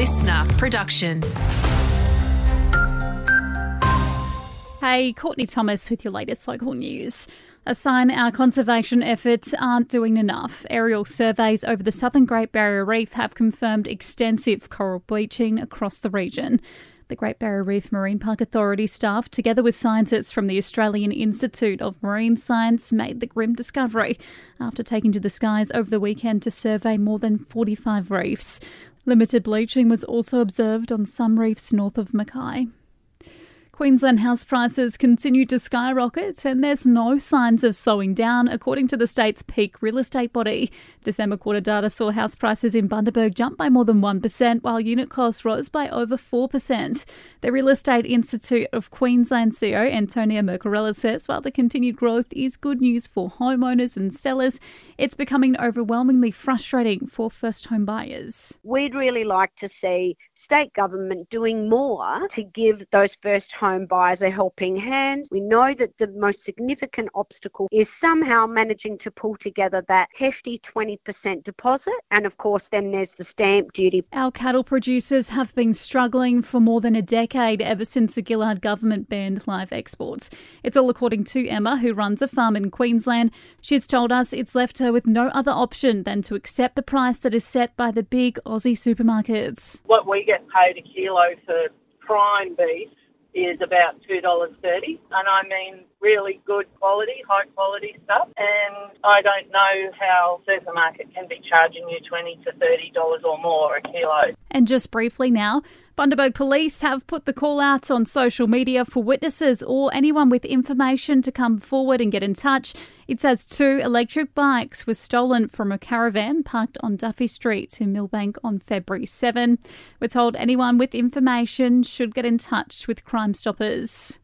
listener production. Hey, Courtney Thomas with your latest local news. A sign our conservation efforts aren't doing enough. Aerial surveys over the southern Great Barrier Reef have confirmed extensive coral bleaching across the region. The Great Barrier Reef Marine Park Authority staff, together with scientists from the Australian Institute of Marine Science, made the grim discovery after taking to the skies over the weekend to survey more than 45 reefs. Limited bleaching was also observed on some reefs north of Mackay. Queensland house prices continue to skyrocket and there's no signs of slowing down, according to the state's peak real estate body. December quarter data saw house prices in Bundaberg jump by more than 1%, while unit costs rose by over 4%. The Real Estate Institute of Queensland CEO Antonia Mercorella says while the continued growth is good news for homeowners and sellers, it's becoming overwhelmingly frustrating for first home buyers. We'd really like to see state government doing more to give those first home home buyers a helping hand. We know that the most significant obstacle is somehow managing to pull together that hefty 20% deposit. And of course, then there's the stamp duty. Our cattle producers have been struggling for more than a decade ever since the Gillard government banned live exports. It's all according to Emma, who runs a farm in Queensland. She's told us it's left her with no other option than to accept the price that is set by the big Aussie supermarkets. What we get paid a kilo for prime beef is about $2.30. And I mean really good quality, high quality stuff. And I don't know how supermarket can be charging you 20 to $30 or more a kilo. And just briefly now, Bundaberg Police have put the call outs on social media for witnesses or anyone with information to come forward and get in touch. It says two electric bikes were stolen from a caravan parked on Duffy Street in Millbank on February 7. We're told anyone with information should get in touch with Crime Stoppers.